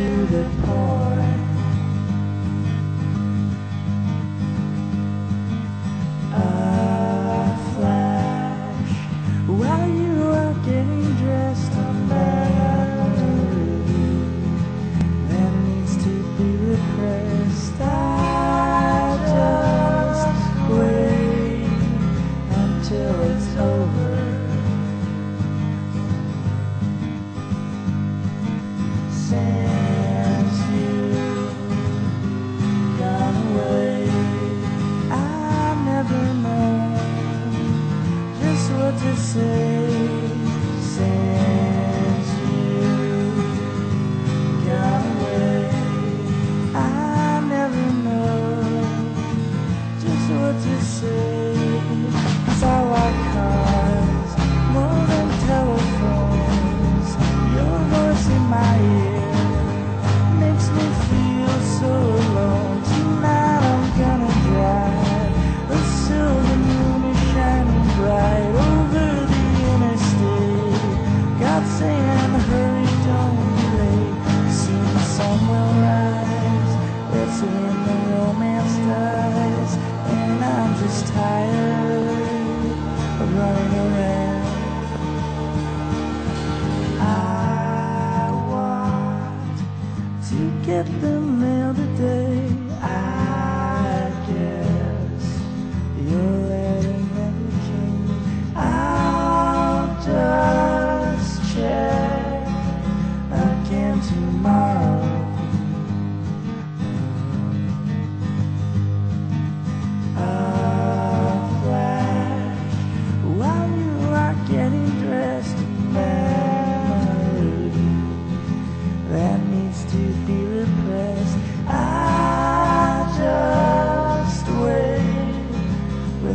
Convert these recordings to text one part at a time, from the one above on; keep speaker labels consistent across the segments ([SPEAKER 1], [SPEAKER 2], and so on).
[SPEAKER 1] to the call. to say.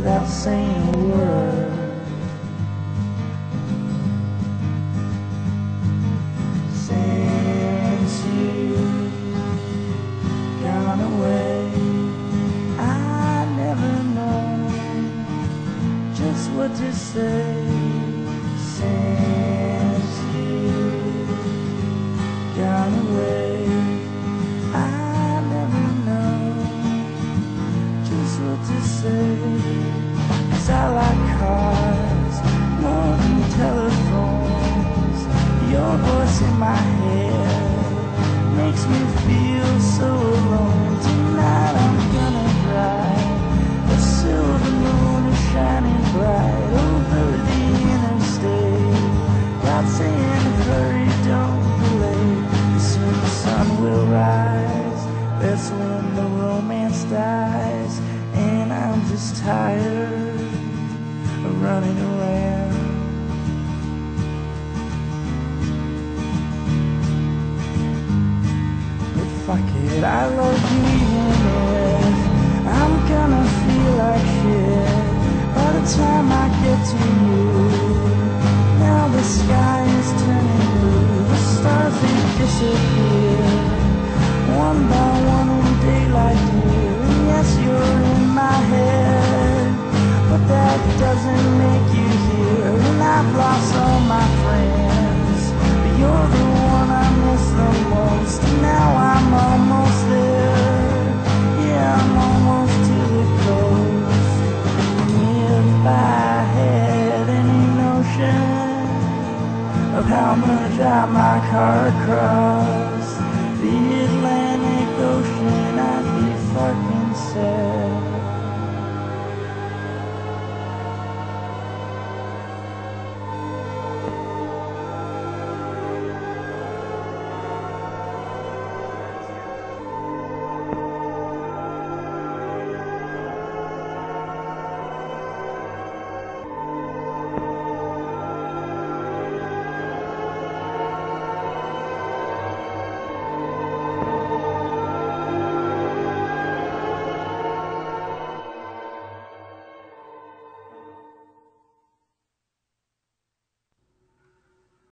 [SPEAKER 1] without saying a word. Since you've gone away, I never know just what to say. 'Cause I like cars, modern telephones. Your voice in my head makes me feel so Fuck it, I love you. Even if I'm gonna feel like shit By the time I get to you Now the sky is turning blue The stars, they disappear One by one in daylight dear. And yes, you're in my head But that doesn't that my car crossed. The